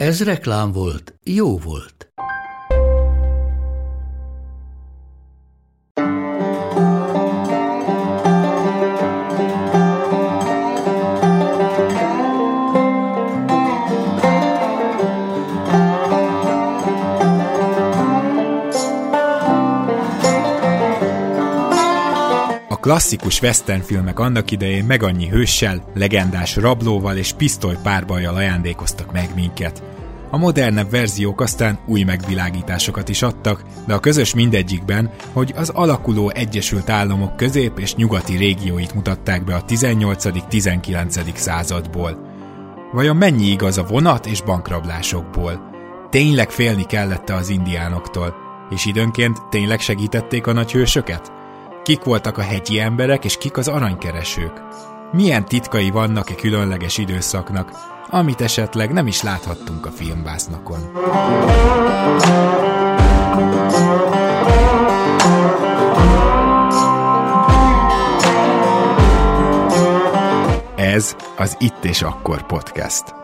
Ez reklám volt, jó volt. klasszikus western filmek annak idején meg annyi hőssel, legendás rablóval és pisztoly párbajjal ajándékoztak meg minket. A modernebb verziók aztán új megvilágításokat is adtak, de a közös mindegyikben, hogy az alakuló Egyesült Államok közép- és nyugati régióit mutatták be a 18.-19. századból. Vajon mennyi igaz a vonat és bankrablásokból? Tényleg félni kellett az indiánoktól, és időnként tényleg segítették a nagyhősöket? Kik voltak a hegyi emberek, és kik az aranykeresők? Milyen titkai vannak e különleges időszaknak, amit esetleg nem is láthattunk a filmbásznakon? Ez az Itt és Akkor podcast.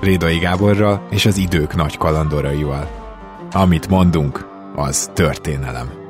Rédai Gáborral és az idők nagy kalandoraival. Amit mondunk, az történelem.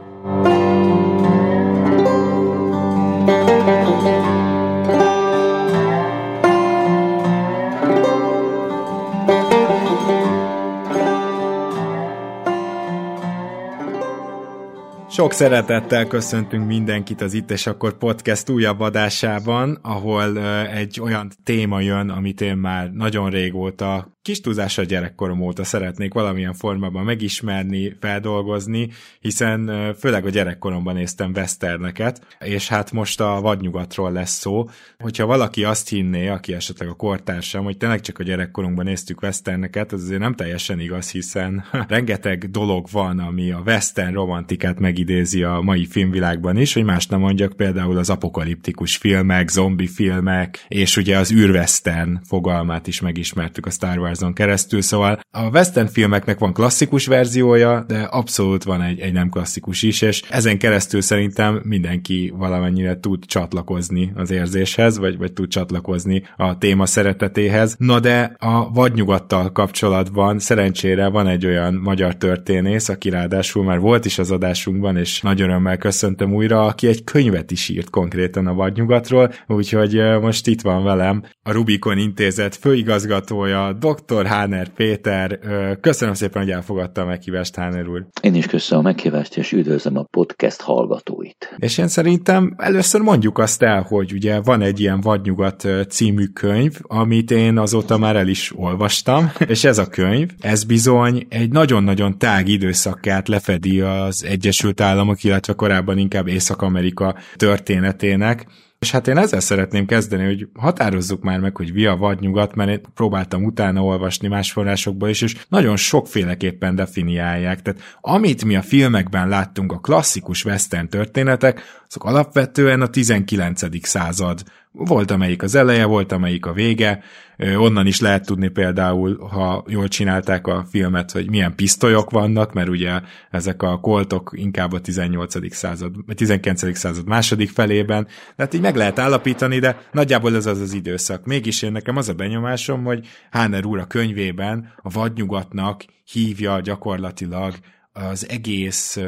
Sok szeretettel köszöntünk mindenkit az Itt és Akkor podcast újabb adásában, ahol egy olyan téma jön, amit én már nagyon régóta kis túlzásra gyerekkorom óta szeretnék valamilyen formában megismerni, feldolgozni, hiszen főleg a gyerekkoromban néztem westerneket, és hát most a vadnyugatról lesz szó. Hogyha valaki azt hinné, aki esetleg a kortársam, hogy tényleg csak a gyerekkorunkban néztük westerneket, az azért nem teljesen igaz, hiszen rengeteg dolog van, ami a western romantikát megidézi a mai filmvilágban is, hogy más nem mondjak, például az apokaliptikus filmek, zombi filmek, és ugye az űrwestern fogalmát is megismertük a Star Wars Warson keresztül, szóval a western filmeknek van klasszikus verziója, de abszolút van egy, egy nem klasszikus is, és ezen keresztül szerintem mindenki valamennyire tud csatlakozni az érzéshez, vagy, vagy tud csatlakozni a téma szeretetéhez. Na de a vadnyugattal kapcsolatban szerencsére van egy olyan magyar történész, aki ráadásul már volt is az adásunkban, és nagy örömmel köszöntöm újra, aki egy könyvet is írt konkrétan a vadnyugatról, úgyhogy most itt van velem a Rubikon Intézet főigazgatója, dr. Dr. Háner Péter, köszönöm szépen, hogy elfogadta a meghívást, Háner úr. Én is köszönöm a meghívást, és üdvözlöm a podcast hallgatóit. És én szerintem először mondjuk azt el, hogy ugye van egy ilyen Vadnyugat című könyv, amit én azóta már el is olvastam, és ez a könyv, ez bizony egy nagyon-nagyon tág időszakát lefedi az Egyesült Államok, illetve korábban inkább Észak-Amerika történetének, és hát én ezzel szeretném kezdeni, hogy határozzuk már meg, hogy via vagy nyugat, mert én próbáltam utána olvasni más forrásokból is, és nagyon sokféleképpen definiálják. Tehát amit mi a filmekben láttunk, a klasszikus western történetek, azok alapvetően a 19. század volt, amelyik az eleje, volt, amelyik a vége. Onnan is lehet tudni például, ha jól csinálták a filmet, hogy milyen pisztolyok vannak, mert ugye ezek a koltok inkább a 18. század, 19. század második felében. Tehát így meg lehet állapítani, de nagyjából ez az az időszak. Mégis én nekem az a benyomásom, hogy Háner úr a könyvében a vadnyugatnak hívja gyakorlatilag az egész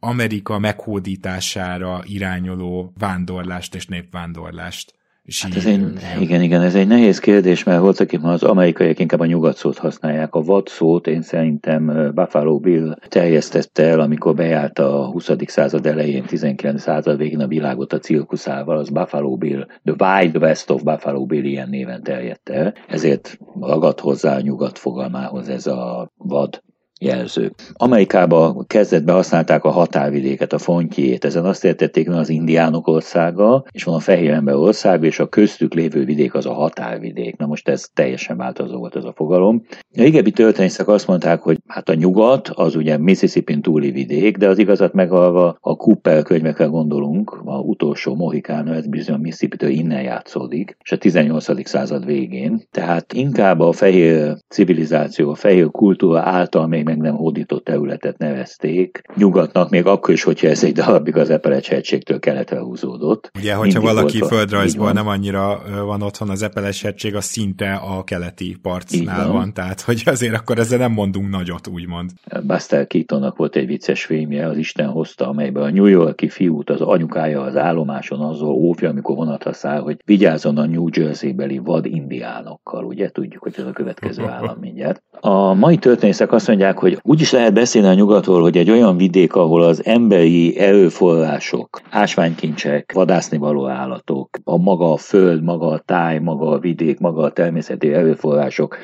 Amerika meghódítására irányuló vándorlást és népvándorlást. Hát ez egy, igen, igen, ez egy nehéz kérdés, mert voltak itt az amerikaiak inkább a nyugat szót használják. A vad szót én szerintem Buffalo Bill terjesztette el, amikor bejárt a 20. század elején, 19. század végén a világot a cirkuszával, az Buffalo Bill, The Wild West of Buffalo Bill ilyen néven terjedt el. Ezért ragad hozzá a nyugat fogalmához ez a vad jelző. Amerikába kezdetben használták a határvidéket, a fontjét, ezen azt értették, hogy az indiánok országa, és van a fehér ember országa, és a köztük lévő vidék az a határvidék. Na most ez teljesen változó volt ez a fogalom. A régebbi történészek azt mondták, hogy hát a nyugat, az ugye Mississippi túli vidék, de az igazat megalva a Cooper könyvekre gondolunk, a utolsó Mohikán, ez bizony Mississippi-től innen játszódik, és a 18. század végén. Tehát inkább a fehér civilizáció, a fehér kultúra által még meg nem hódított területet nevezték nyugatnak, még akkor is, hogyha ez egy darabig az Epeles hegységtől keletre húzódott. Ugye, hogyha Mindig valaki földrajzból nem annyira van otthon, az Epeles hegység, az szinte a keleti partnál van. van, tehát hogy azért akkor ezzel nem mondunk nagyot, úgymond. Buster Keatonnak volt egy vicces filmje, az Isten hozta, amelyben a New Yorki fiút az anyukája az állomáson azzal óvja, amikor vonatra száll, hogy vigyázzon a New Jersey-beli vad indiánokkal, ugye tudjuk, hogy ez a következő állam mindjárt. A mai történészek azt mondják, hogy úgy is lehet beszélni a nyugatról, hogy egy olyan vidék, ahol az emberi erőforrások, ásványkincsek, vadászni való állatok, a maga a föld, maga a táj, maga a vidék, maga a természeti erőforrások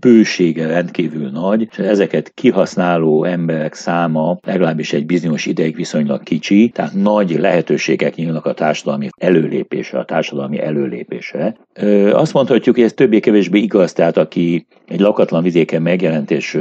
bősége rendkívül nagy, és ezeket kihasználó emberek száma legalábbis egy bizonyos ideig viszonylag kicsi, tehát nagy lehetőségek nyílnak a társadalmi előlépésre, a társadalmi előlépésre. Azt mondhatjuk, hogy ez többé-kevésbé igaz, tehát aki egy lakatlan vidéken megjelent és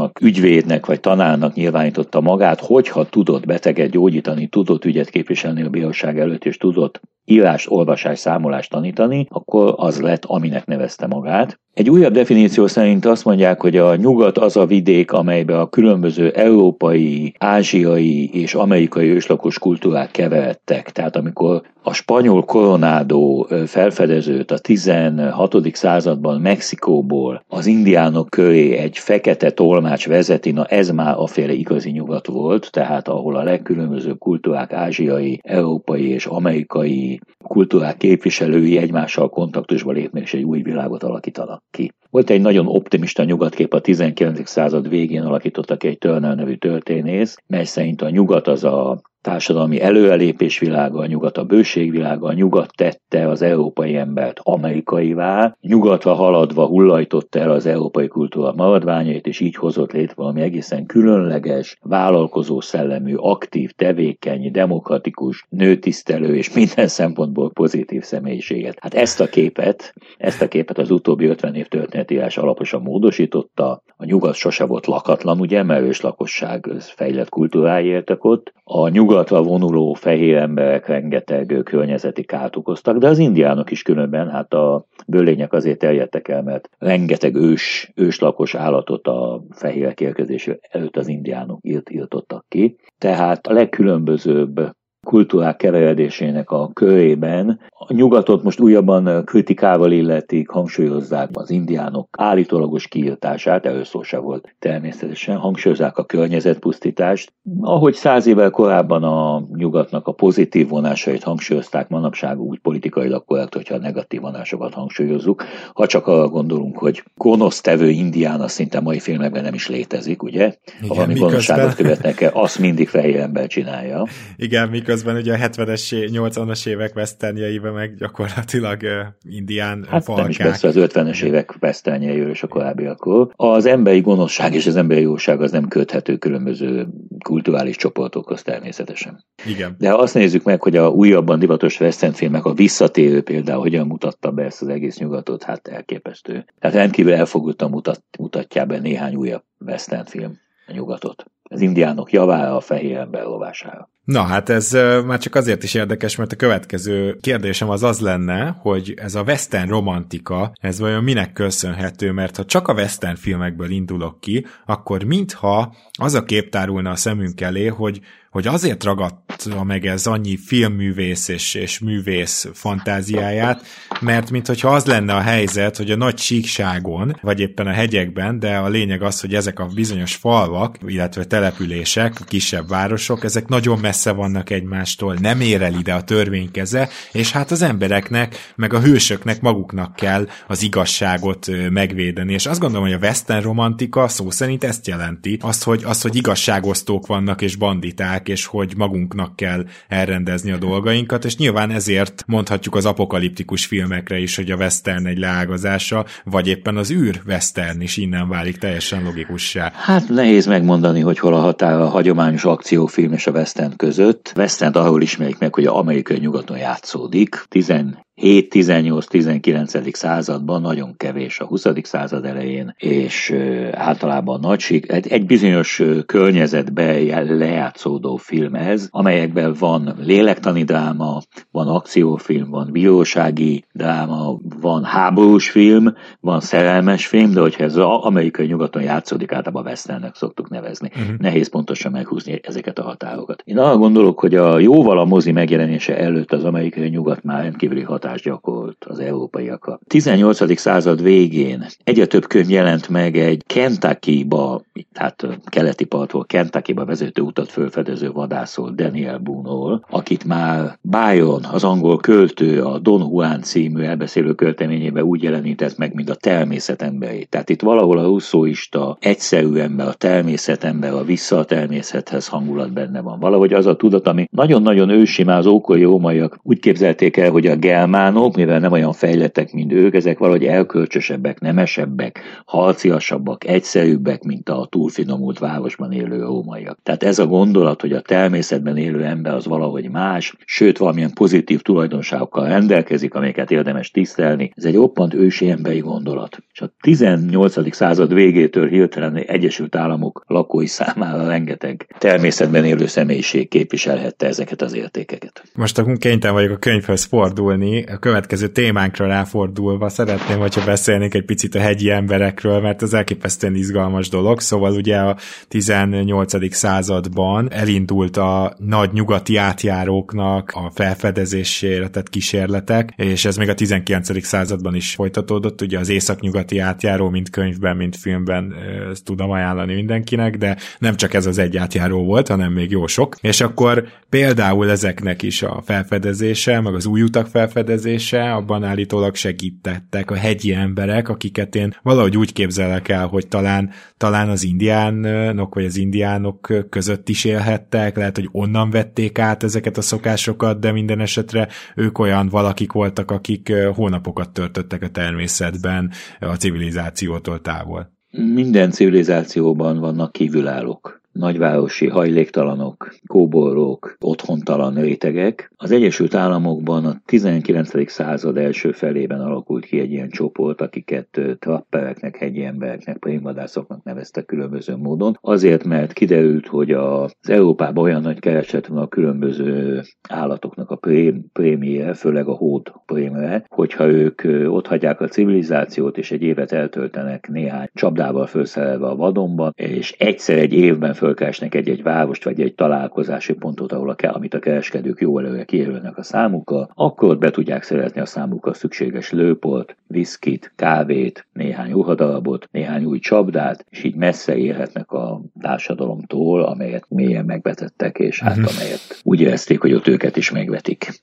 orvosnak, ügyvédnek vagy tanárnak nyilvánította magát, hogyha tudott beteget gyógyítani, tudott ügyet képviselni a bíróság előtt, és tudott írás, olvasás, számolást tanítani, akkor az lett, aminek nevezte magát. Egy újabb definíció szerint azt mondják, hogy a nyugat az a vidék, amelybe a különböző európai, ázsiai és amerikai őslakos kultúrák keveredtek. Tehát amikor a spanyol koronádó felfedezőt a 16. században Mexikóból az indiánok köré egy fekete tolmács vezeti, na ez már a féle igazi nyugat volt, tehát ahol a legkülönbözőbb kultúrák, ázsiai, európai és amerikai kultúrák képviselői egymással kontaktusba lépnek és egy új világot alakítanak ki. Volt egy nagyon optimista nyugatkép a 19. század végén alakítottak egy Turner nevű történész, mely szerint a nyugat az a társadalmi előrelépés világa, a nyugat a bőség világa, a nyugat tette az európai embert amerikaivá, nyugatra haladva hullajtotta el az európai kultúra maradványait, és így hozott létre valami egészen különleges, vállalkozó szellemű, aktív, tevékeny, demokratikus, nőtisztelő és minden szempontból pozitív személyiséget. Hát ezt a képet, ezt a képet az utóbbi 50 év történetírás alaposan módosította, a nyugat sose volt lakatlan, ugye, mert lakosság fejlett kultúrája éltek ott, a nyugat nyugatra vonuló fehér emberek rengeteg környezeti kárt okoztak, de az indiánok is különben, hát a bőlények azért terjedtek el, mert rengeteg ős, őslakos állatot a fehérek érkezése előtt az indiánok írt, írtottak ki. Tehát a legkülönbözőbb kultúrák keveredésének a körében. A nyugatot most újabban kritikával illetik, hangsúlyozzák az indiánok állítólagos kiirtását, először se volt természetesen, hangsúlyozzák a környezetpusztítást. Ahogy száz évvel korábban a nyugatnak a pozitív vonásait hangsúlyozták, manapság úgy politikailag korrekt, hogyha a negatív vonásokat hangsúlyozzuk. Ha csak arra gondolunk, hogy gonosztevő indián az szinte mai filmekben nem is létezik, ugye? Igen, ha valami gonoszságot követnek el, azt mindig fehér ember csinálja. Igen, miközben miközben ugye a 70-es, 80-as évek westernjeiben meg gyakorlatilag uh, indián hát falkák. nem is persze az 50-es évek westernjeiről és a korábbiakról. Az emberi gonoszság és az emberi jóság az nem köthető különböző kulturális csoportokhoz természetesen. Igen. De ha azt nézzük meg, hogy a újabban divatos western filmek, a visszatérő például hogyan mutatta be ezt az egész nyugatot, hát elképesztő. Tehát rendkívül elfogottan mutat, mutatja be néhány újabb western film a nyugatot. Az indiánok javára, a fehér ember lovására. Na hát ez már csak azért is érdekes, mert a következő kérdésem az az lenne, hogy ez a western romantika, ez vajon minek köszönhető, mert ha csak a western filmekből indulok ki, akkor mintha az a kép tárulna a szemünk elé, hogy hogy azért ragadta meg ez annyi filmművész és, és művész fantáziáját, mert mintha az lenne a helyzet, hogy a nagy síkságon, vagy éppen a hegyekben, de a lényeg az, hogy ezek a bizonyos falvak, illetve települések, kisebb városok, ezek nagyon messze vannak egymástól, nem ér el ide a törvénykeze, és hát az embereknek, meg a hősöknek maguknak kell az igazságot megvédeni. És azt gondolom, hogy a western romantika szó szerint ezt jelenti, azt, hogy, azt, hogy igazságosztók vannak és banditák, hibák, és hogy magunknak kell elrendezni a dolgainkat, és nyilván ezért mondhatjuk az apokaliptikus filmekre is, hogy a western egy leágazása, vagy éppen az űr western is innen válik teljesen logikussá. Hát nehéz megmondani, hogy hol a határ a hagyományos akciófilm és a western között. Western arról ismerik meg, hogy a amerikai nyugaton játszódik. 17. 7-18-19. században, nagyon kevés a 20. század elején, és általában nagy egy, egy bizonyos környezetbe lejátszódó film ez, amelyekben van lélektani dráma, van akciófilm, van bírósági dráma, van háborús film, van szerelmes film, de hogyha ez az amerikai nyugaton játszódik, általában westernnek szoktuk nevezni. Uh-huh. Nehéz pontosan meghúzni ezeket a határokat. Én arra gondolok, hogy a jóval a mozi megjelenése előtt az amerikai nyugat már rendkívüli hatást gyakorolt az európaiakra. 18. század végén egyre több könyv jelent meg egy Kentucky-ba, tehát keleti partról Kentucky-ba vezető utat fölfedező vadászról, Daniel Boone-ról, akit már Byron, az angol költő, a Don Juan című elbeszélő költeményében úgy jelenített meg, mint a természet emberét. Tehát itt valahol a russzóista egyszerű ember, a természet ember, a vissza a természethez hangulat benne van. Valahogy az a tudat, ami nagyon-nagyon ősi már az ókori rómaiak úgy képzelték el, hogy a gelmánok, mivel nem olyan fejlettek, mint ők, ezek valahogy elkölcsösebbek, nemesebbek, harciasabbak, egyszerűbbek, mint a túlfinomult városban élő rómaiak. Tehát ez a gondolat, hogy a természetben élő ember az valahogy más, sőt valamilyen pozitív tulajdonságokkal rendelkezik, amelyeket érdemes tisztelni, ez egy oppant ősi emberi gondolat. És a 18. század végétől hirtelen Egyesült Államok lakói számára rengeteg természetben élő személyiség képviselhette ezeket az értékeket. Most akkor kénytelen vagyok a könyvhöz fordulni, a következő témánkra ráfordulva szeretném, hogyha beszélnék egy picit a hegyi emberekről, mert ez elképesztően izgalmas dolog. Szóval ugye a 18. században elindult a nagy nyugati átjáróknak a felfedezésére tett kísérletek, és ez még a 19. században is folytatódott. Ugye az északnyugati átjáró, mint könyvben, mint filmben, ezt tudom ajánlani mindenkinek, de nem csak ez az egy átjáró volt, hanem még jó sok. És akkor például ezeknek is a felfedezése, meg az új utak felfedezése, abban állítólag segítettek a hegyi emberek, akiket én valahogy úgy képzelek el, hogy talán, talán az indiánok, vagy az indiánok között is élhettek, lehet, hogy onnan vették át ezeket a szokásokat, de minden esetre ők olyan valakik voltak, akik hónapokat törtöttek a természetben a civilizációtól távol. Minden civilizációban vannak kívülállók nagyvárosi hajléktalanok, kóborok, otthontalan rétegek. Az Egyesült Államokban a 19. század első felében alakult ki egy ilyen csoport, akiket trappereknek, hegyi embereknek, prémvadászoknak neveztek különböző módon. Azért, mert kiderült, hogy az Európában olyan nagy kereset van a különböző állatoknak a prém, prémie, főleg a hód prémre, hogyha ők ott hagyják a civilizációt, és egy évet eltöltenek néhány csapdával felszerelve a vadonban, és egyszer egy évben fölkeresnek egy-egy várost, vagy egy találkozási pontot, ahol a, amit a kereskedők jó előre kijelölnek a számukkal, akkor be tudják szerezni a számukkal szükséges lőpolt, viszkit, kávét, néhány ruhadalabot, néhány új csapdát, és így messze érhetnek a társadalomtól, amelyet mélyen megvetettek, és hát uh-huh. amelyet úgy érezték, hogy ott őket is megvetik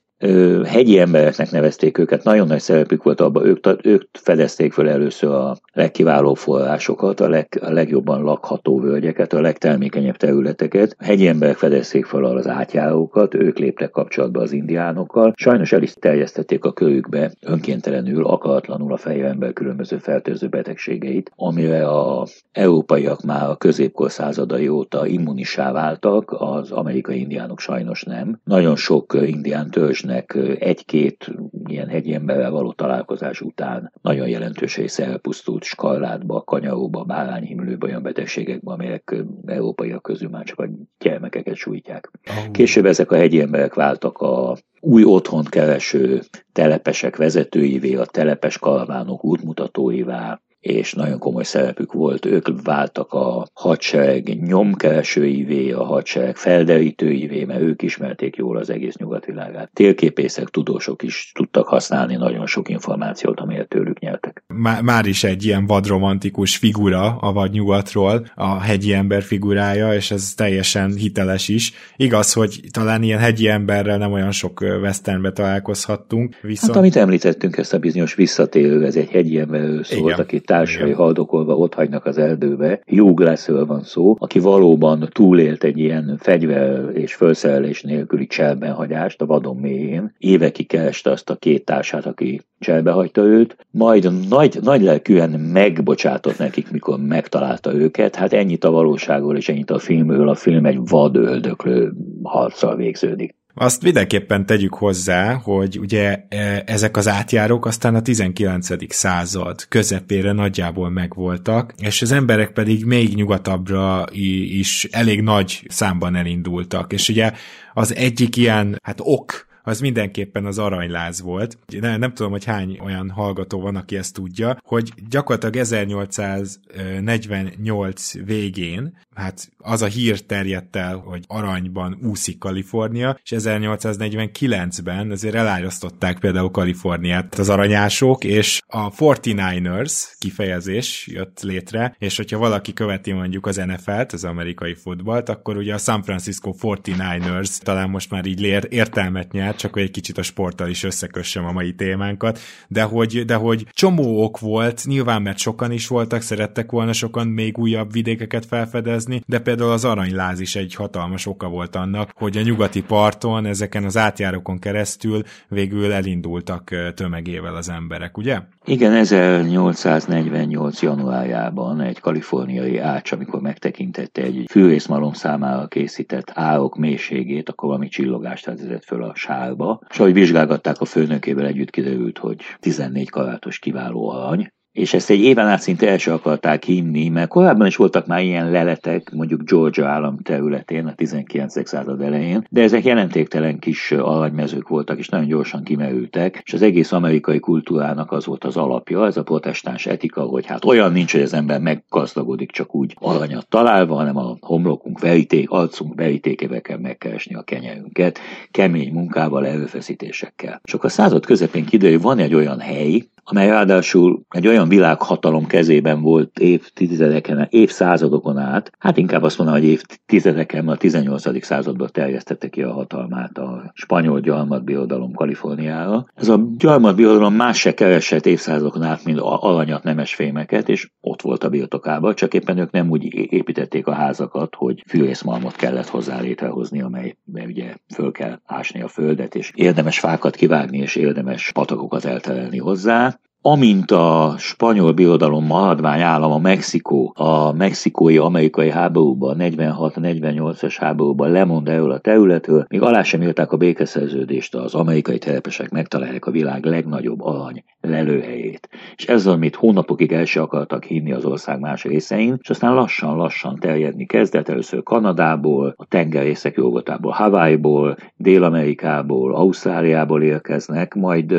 hegyi embereknek nevezték őket, nagyon nagy szerepük volt abban, ők, ők fedezték föl először a legkiválóbb forrásokat, a, leg, a legjobban lakható völgyeket, a legtermékenyebb területeket. A hegyi emberek fedezték föl az átjárókat, ők léptek kapcsolatba az indiánokkal. Sajnos el is terjesztették a körükbe önkéntelenül, akaratlanul a fehér ember különböző fertőző betegségeit, amire a európaiak már a középkor századai óta immunisá váltak, az amerikai indiánok sajnos nem. Nagyon sok indián törzs Budapestnek egy-két ilyen hegyi emberrel való találkozás után nagyon jelentős része elpusztult skarlátba, kanyaróba, bárányhimlőbe, olyan betegségekbe, amelyek európaiak közül már csak a gyermekeket sújtják. Később ezek a hegyi emberek váltak a új otthont kereső telepesek vezetőivé, a telepes kalvánok útmutatóivá, és nagyon komoly szerepük volt. Ők váltak a hadsereg nyomkeresőivé, a hadsereg felderítőivé, mert ők ismerték jól az egész nyugatvilágát. Térképészek, tudósok is tudtak használni nagyon sok információt, amelyet tőlük nyertek. Már, már is egy ilyen vadromantikus figura a vadnyugatról, a hegyi ember figurája, és ez teljesen hiteles is. Igaz, hogy talán ilyen hegyi emberrel nem olyan sok westernbe találkozhattunk. Viszont... Hát amit említettünk, ezt a bizonyos visszatérő, ez egy hegyi emberről szólt, akit társai haldokolva ott hagynak az erdőbe. Hugh Glassről van szó, aki valóban túlélt egy ilyen fegyver és felszerelés nélküli cselbenhagyást a vadon mélyén. Évekig kereste azt a két társát, aki cselbehagyta őt, majd nagy, nagy lelkűen megbocsátott nekik, mikor megtalálta őket. Hát ennyit a valóságról és ennyit a filmről. A film egy vad öldöklő harccal végződik. Azt mindenképpen tegyük hozzá, hogy ugye e, ezek az átjárók aztán a 19. század közepére nagyjából megvoltak, és az emberek pedig még nyugatabbra is elég nagy számban elindultak. És ugye az egyik ilyen, hát ok, az mindenképpen az aranyláz volt. Nem, nem tudom, hogy hány olyan hallgató van, aki ezt tudja, hogy gyakorlatilag 1848 végén, hát az a hír terjedt el, hogy aranyban úszik Kalifornia, és 1849-ben azért elárasztották például Kaliforniát az aranyások, és a 49ers kifejezés jött létre, és hogyha valaki követi mondjuk az NFL-t, az amerikai futballt, akkor ugye a San Francisco 49ers talán most már így értelmet nyert, csak hogy egy kicsit a sporttal is összekössem a mai témánkat, de hogy, de hogy csomó ok volt, nyilván mert sokan is voltak, szerettek volna sokan még újabb vidékeket felfedezni, de például az aranyláz is egy hatalmas oka volt annak, hogy a nyugati parton, ezeken az átjárókon keresztül végül elindultak tömegével az emberek, ugye? Igen, 1848. januárjában egy kaliforniai ács, amikor megtekintette egy fűrészmalom számára készített árok mélységét, akkor valami csillogást vezetett föl a sárba, és ahogy vizsgálgatták a főnökével együtt kiderült, hogy 14 karátos kiváló arany, és ezt egy éven át szinte el sem akarták hinni, mert korábban is voltak már ilyen leletek, mondjuk Georgia állam területén a 19. század elején, de ezek jelentéktelen kis aranymezők voltak, és nagyon gyorsan kimerültek, és az egész amerikai kultúrának az volt az alapja, ez a protestáns etika, hogy hát olyan nincs, hogy az ember meggazdagodik csak úgy aranyat találva, hanem a homlokunk veríték, arcunk verítékével kell megkeresni a kenyerünket, kemény munkával, erőfeszítésekkel. Csak a század közepén kiderül, van egy olyan hely, amely ráadásul egy olyan világhatalom kezében volt évtizedeken, évszázadokon át, hát inkább azt mondom, hogy évtizedeken, a 18. században terjesztette ki a hatalmát a spanyol gyarmatbirodalom Kaliforniára. Ez a gyarmatbirodalom más se keresett évszázadokon át, mint alanyat, nemes fémeket, és ott volt a birtokában, csak éppen ők nem úgy építették a házakat, hogy fűrészmalmot kellett hozzá létrehozni, amely ugye föl kell ásni a földet, és érdemes fákat kivágni, és érdemes patakokat elterelni hozzá, amint a spanyol birodalom maradvány állam a Mexikó, a mexikói amerikai háborúban, 46-48-as háborúban lemond erről a területről, még alá sem írták a békeszerződést, az amerikai telepesek megtalálják a világ legnagyobb arany lelőhelyét. És ezzel, amit hónapokig el se akartak hinni az ország más részein, és aztán lassan-lassan terjedni kezdett először Kanadából, a tengerészek jogotából, Hawaii-ból, Dél-Amerikából, Ausztráliából érkeznek, majd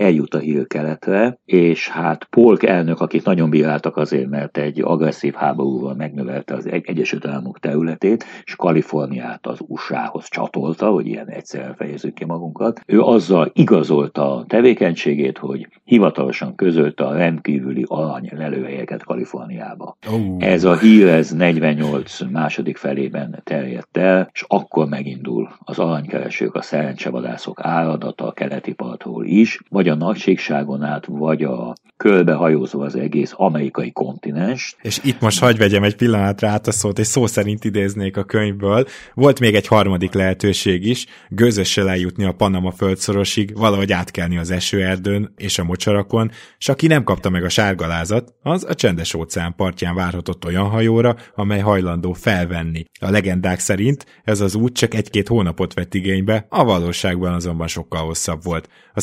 eljut a hír keletre, és hát Polk elnök, akit nagyon bíráltak azért, mert egy agresszív háborúval megnövelte az Egyesült Államok területét, és Kaliforniát az USA-hoz csatolta, hogy ilyen egyszerűen fejezzük ki magunkat. Ő azzal igazolta a tevékenységét, hogy hivatalosan közölte a rendkívüli arany lelőhelyeket Kaliforniába. Oh. Ez a hír, ez 48 második felében terjedt el, és akkor megindul az aranykeresők, a szerencsevadászok áradata a keleti partról is, vagy a nagységságon át, vagy a körbehajózva az egész amerikai kontinens. És itt most hagyj vegyem egy pillanatra át a szót, és szó szerint idéznék a könyvből. Volt még egy harmadik lehetőség is, gőzössel eljutni a Panama földszorosig, valahogy átkelni az esőerdőn és a mocsarakon, és aki nem kapta meg a sárgalázat, az a csendes óceán partján várhatott olyan hajóra, amely hajlandó felvenni. A legendák szerint ez az út csak egy-két hónapot vett igénybe, a valóságban azonban sokkal hosszabb volt. A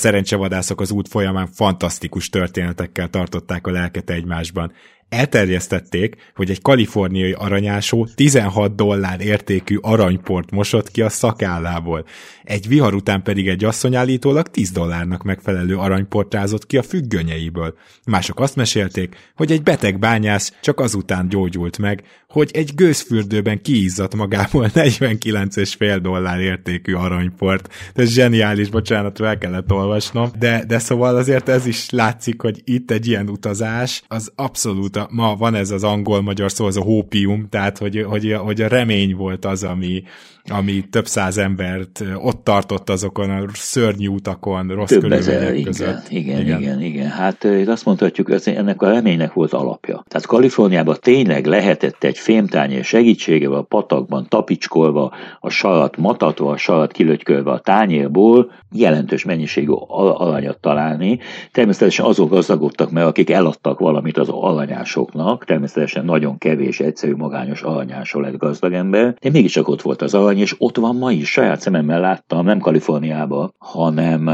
szerencsevadászok az út folyamán fantasztikus történetekkel tartották a lelket egymásban. Elterjesztették, hogy egy kaliforniai aranyásó 16 dollár értékű aranyport mosott ki a szakállából. Egy vihar után pedig egy asszony állítólag 10 dollárnak megfelelő aranyport rázott ki a függönyeiből. Mások azt mesélték, hogy egy beteg bányász csak azután gyógyult meg, hogy egy gőzfürdőben kiizzadt magából 49,5 dollár értékű aranyport. Ez zseniális, bocsánat, el kellett olvasnom. De, de szóval azért ez is látszik, hogy itt egy ilyen utazás, az abszolút a, ma van ez az angol-magyar szó, az a hópium, tehát hogy, hogy, hogy a remény volt az, ami, ami több száz embert ott tartott azokon a szörnyű utakon, rossz több ezer, igen, között. Igen, igen, igen, igen. Hát azt mondhatjuk, hogy ennek a reménynek volt alapja. Tehát Kaliforniában tényleg lehetett egy fémtányér segítségével a patakban tapicskolva, a sarat matatva, a sarat kilötykölve a tányérból jelentős mennyiségű alanyat találni. Természetesen azok gazdagodtak meg, akik eladtak valamit az alanyás alanyásoknak, természetesen nagyon kevés, egyszerű, magányos alanyásról lett gazdag ember, de mégiscsak ott volt az alany, és ott van ma is, saját szememmel láttam, nem Kaliforniába, hanem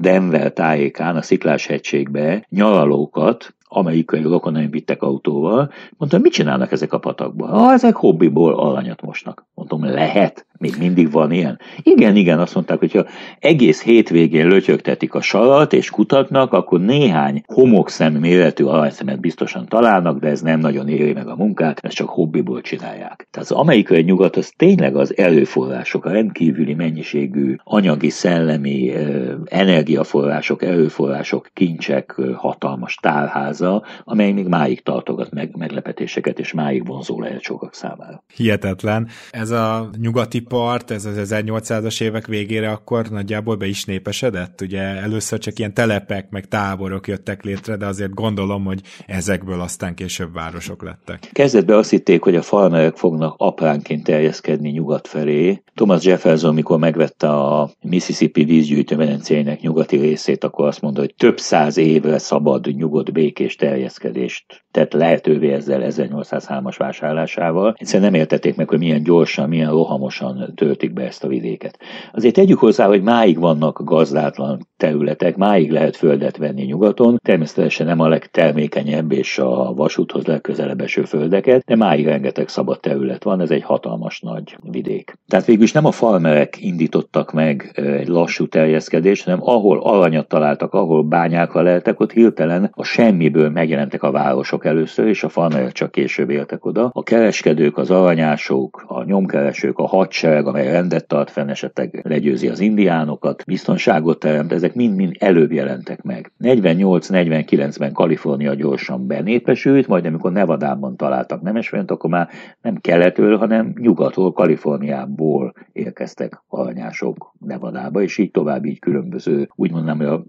Denver tájékán, a Sziklás hegységbe nyaralókat, amerikai rokonaim vittek autóval. Mondtam, mit csinálnak ezek a patakban? Ha ezek hobbiból alanyat mosnak. Mondtam, lehet? Még mindig van ilyen? Igen, igen, azt mondták, hogy ha egész hétvégén lötyögtetik a sarat és kutatnak, akkor néhány homokszem méretű aranyszemet biztosan találnak, de ez nem nagyon éri meg a munkát, ezt csak hobbiból csinálják. Tehát az amerikai nyugat az tényleg az előforrások, a rendkívüli mennyiségű anyagi, szellemi energiaforrások, erőforrások, kincsek, hatalmas tárháza, amely még máig tartogat meg meglepetéseket, és máig vonzó lehet sokak számára. Hihetetlen. Ez a nyugati part, ez az 1800-as évek végére akkor nagyjából be is népesedett. Ugye először csak ilyen telepek, meg táborok jöttek létre, de azért gondolom, hogy ezekből aztán később városok lettek. Kezdetben azt hitték, hogy a farmerek fognak apránként terjeszkedni nyugat felé. Thomas Jefferson, mikor megvette a Mississippi vízgyűjtő medencének nyugati részét, akkor azt mondta, hogy több száz évre szabad, nyugodt, békés terjeszkedést tett lehetővé ezzel 1803-as vásárlásával. Egyszerűen nem értették meg, hogy milyen gyorsan, milyen rohamosan töltik be ezt a vidéket. Azért tegyük hozzá, hogy máig vannak gazdátlan területek, máig lehet földet venni nyugaton, természetesen nem a legtermékenyebb és a vasúthoz legközelebb eső földeket, de máig rengeteg szabad terület van, ez egy hatalmas nagy vidék. Tehát végül is nem a farmerek indítottak meg egy lassú terjeszkedést, hanem ahol aranyat találtak, ahol bányákra leltek, ott hirtelen a semmiből megjelentek a városok először, és a farmerek csak később éltek oda. A kereskedők, az aranyások, a nyomkeresők, a hadsereg, amely rendet tart fenn, esetleg legyőzi az indiánokat, biztonságot teremt, ezek mind-mind előbb jelentek meg. 48-49-ben Kalifornia gyorsan benépesült, majd amikor Nevadában találtak nemesvényt, akkor már nem keletről, hanem nyugatról, Kaliforniából érkeztek aranyások Nevadába, és így tovább így különböző, úgy mondanám, a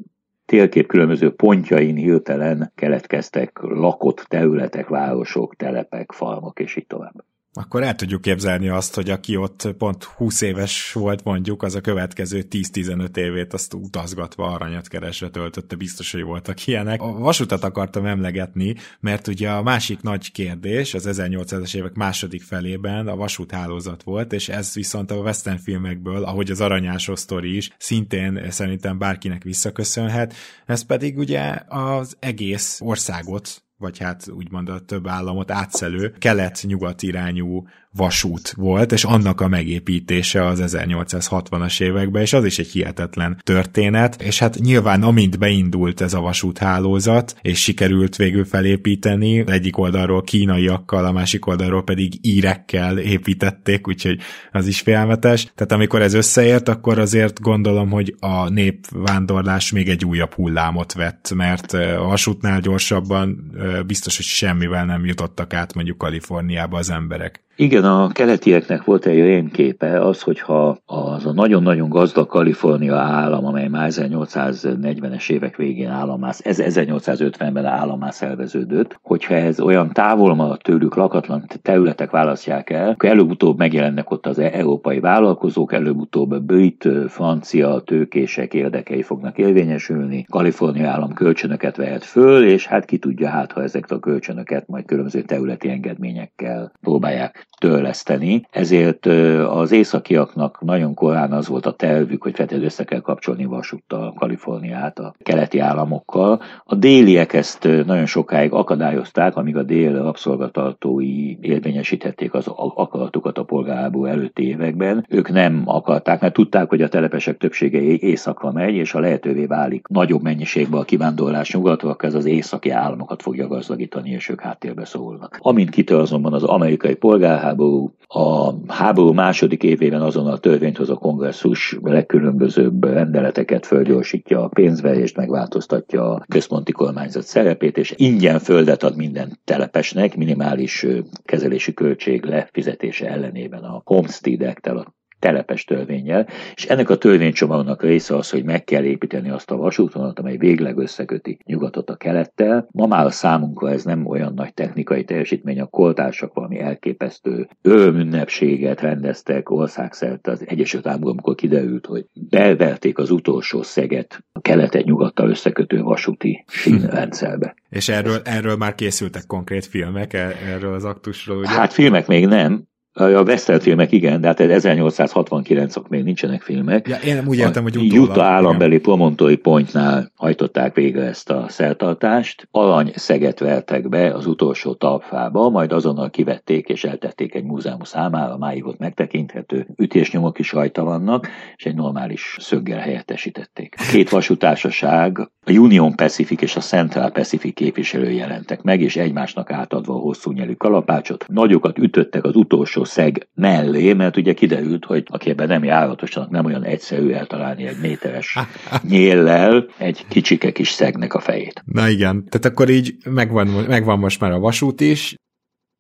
térkép különböző pontjain hirtelen keletkeztek lakott területek, városok, telepek, falmak, és így tovább akkor el tudjuk képzelni azt, hogy aki ott pont 20 éves volt mondjuk, az a következő 10-15 évét azt utazgatva aranyat keresve töltötte, biztos, hogy voltak ilyenek. A vasutat akartam emlegetni, mert ugye a másik nagy kérdés az 1800-as évek második felében a vasúthálózat volt, és ez viszont a western filmekből, ahogy az aranyásó sztori is, szintén szerintem bárkinek visszaköszönhet, ez pedig ugye az egész országot vagy hát úgymond a több államot átszelő kelet-nyugat irányú vasút volt, és annak a megépítése az 1860-as években, és az is egy hihetetlen történet, és hát nyilván amint beindult ez a vasúthálózat, és sikerült végül felépíteni, egyik oldalról kínaiakkal, a másik oldalról pedig írekkel építették, úgyhogy az is félmetes. Tehát amikor ez összeért, akkor azért gondolom, hogy a népvándorlás még egy újabb hullámot vett, mert a vasútnál gyorsabban biztos, hogy semmivel nem jutottak át mondjuk Kaliforniába az emberek. Igen, a keletieknek volt egy olyan képe, az, hogyha az a nagyon-nagyon gazdag Kalifornia állam, amely már 1840-es évek végén államás, ez 1850-ben államá szerveződött, hogyha ez olyan távol maradt tőlük lakatlan területek választják el, akkor előbb-utóbb megjelennek ott az európai vállalkozók, előbb-utóbb brit, francia tőkések érdekei fognak érvényesülni, Kalifornia állam kölcsönöket vehet föl, és hát ki tudja hát, ha ezeket a kölcsönöket majd különböző területi engedményekkel próbálják törleszteni, ezért az északiaknak nagyon korán az volt a tervük, hogy feltétlenül össze kell kapcsolni vasúttal Kaliforniát a keleti államokkal. A déliek ezt nagyon sokáig akadályozták, amíg a dél rabszolgatartói érvényesíthették az akaratukat a polgárháború előtti években. Ők nem akarták, mert tudták, hogy a telepesek többsége északra megy, és a lehetővé válik nagyobb mennyiségben a kivándorlás nyugatra, akkor ez az északi államokat fogja gazdagítani, és ők háttérbe szólnak. Amint kitör azonban az amerikai polgár polgárháború, a háború második évében azon a törvényt hoz a kongresszus, legkülönbözőbb rendeleteket fölgyorsítja a pénzverést, megváltoztatja a központi kormányzat szerepét, és ingyen földet ad minden telepesnek, minimális kezelési költség lefizetése ellenében a homestead a telepes törvényel, és ennek a törvénycsomagnak része az, hogy meg kell építeni azt a vasútvonalat, amely végleg összeköti nyugatot a kelettel. Ma már a számunkra ez nem olyan nagy technikai teljesítmény, a koltársak valami elképesztő örömünnepséget rendeztek országszerte az Egyesült Államokban, amikor kiderült, hogy beverték az utolsó szeget a keletet nyugattal összekötő vasúti sínrendszerbe. És erről, erről már készültek konkrét filmek, e- erről az aktusról? Ugye? Hát filmek még nem, a western filmek igen, de hát 1869-ok még nincsenek filmek. Ja, én úgy értem, hogy utólag. Utah állambeli Promontory Pointnál hajtották végre ezt a szertartást. Alany szeget vertek be az utolsó talpfába, majd azonnal kivették és eltették egy múzeum számára, máig ott megtekinthető. Ütésnyomok is rajta vannak, és egy normális szöggel helyettesítették. A két vasútársaság, a Union Pacific és a Central Pacific képviselő jelentek meg, és egymásnak átadva a hosszú nyelű kalapácsot. Nagyokat ütöttek az utolsó szeg mellé, mert ugye kiderült, hogy aki ebben nem járatosan, nem olyan egyszerű eltalálni egy méteres nyéllel egy kicsike kis szegnek a fejét. Na igen, tehát akkor így megvan, megvan most már a vasút is,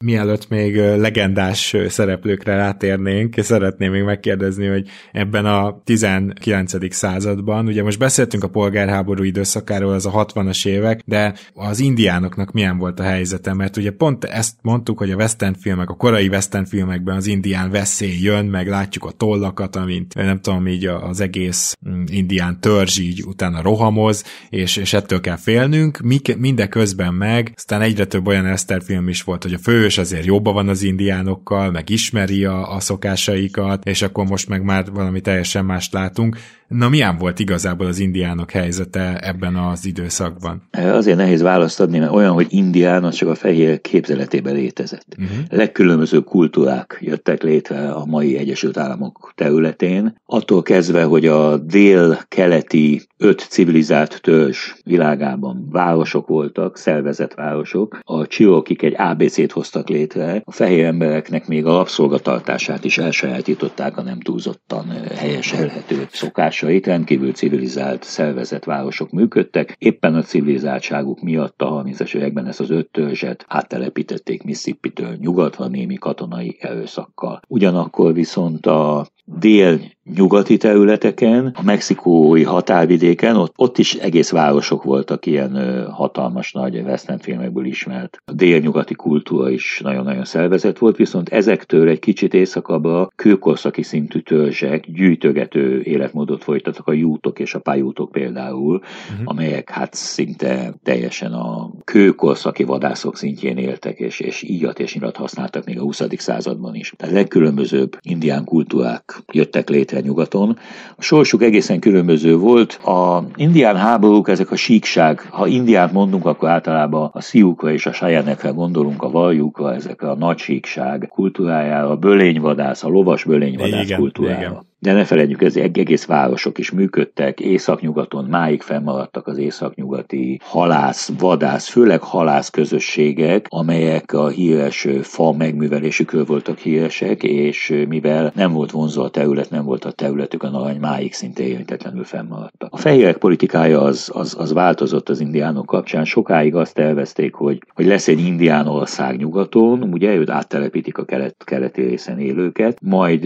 Mielőtt még legendás szereplőkre rátérnénk, szeretném még megkérdezni, hogy ebben a 19. században, ugye most beszéltünk a polgárháború időszakáról, az a 60-as évek, de az indiánoknak milyen volt a helyzete, mert ugye pont ezt mondtuk, hogy a western filmek, a korai western filmekben az indián veszély jön, meg látjuk a tollakat, amint nem tudom, így az egész mm, indián törzs így utána rohamoz, és, és ettől kell félnünk, mindeközben meg, aztán egyre több olyan western film is volt, hogy a fő hős azért jobban van az indiánokkal, meg ismeri a, a szokásaikat, és akkor most meg már valami teljesen mást látunk. Na milyen volt igazából az indiánok helyzete ebben az időszakban? Azért nehéz választ adni, mert olyan, hogy indián az csak a fehér képzeletében létezett. Uh-huh. Legkülönbözőbb kultúrák jöttek létre a mai Egyesült Államok területén. Attól kezdve, hogy a dél-keleti öt civilizált törzs világában városok voltak, szervezett városok. A csiókik egy ABC-t hoztak létre. A fehér embereknek még a lapszolgatartását is elsajátították a nem túlzottan helyeselhető szokás hatásait rendkívül civilizált szervezett városok működtek. Éppen a civilizáltságuk miatt a 30-es években ezt az öt törzset áttelepítették Mississippi-től nyugatra némi katonai erőszakkal. Ugyanakkor viszont a dél nyugati területeken, a mexikói határvidéken, ott, ott is egész városok voltak ilyen hatalmas nagy western filmekből ismert. A délnyugati kultúra is nagyon-nagyon szervezett volt, viszont ezektől egy kicsit északabbra kőkorszaki szintű törzsek gyűjtögető életmódot folytattak, a jútok és a pályútok például, uh-huh. amelyek hát szinte teljesen a kőkorszaki vadászok szintjén éltek, és, és íjat és nyilat használtak még a 20. században is. Tehát legkülönbözőbb indián kultúrák jöttek létre nyugaton. A sorsuk egészen különböző volt. A indián háborúk, ezek a síkság, ha indiát mondunk, akkor általában a sziukra és a sajanekre gondolunk, a valjukra, ezek a nagy síkság kultúrájára, a bölényvadász, a lovas bölényvadász igen, kultúrájára. Igen. De ne felejtjük, ez egész városok is működtek, északnyugaton máig fennmaradtak az északnyugati halász, vadász, főleg halász közösségek, amelyek a híres fa megművelésükről voltak híresek, és mivel nem volt vonzó a terület, nem volt a területük, a arany máig szinte érintetlenül fennmaradtak. A fehérek politikája az, az, az változott az indiánok kapcsán. Sokáig azt tervezték, hogy, hogy lesz egy indián ország nyugaton, ugye őt áttelepítik a kelet, keleti részen élőket, majd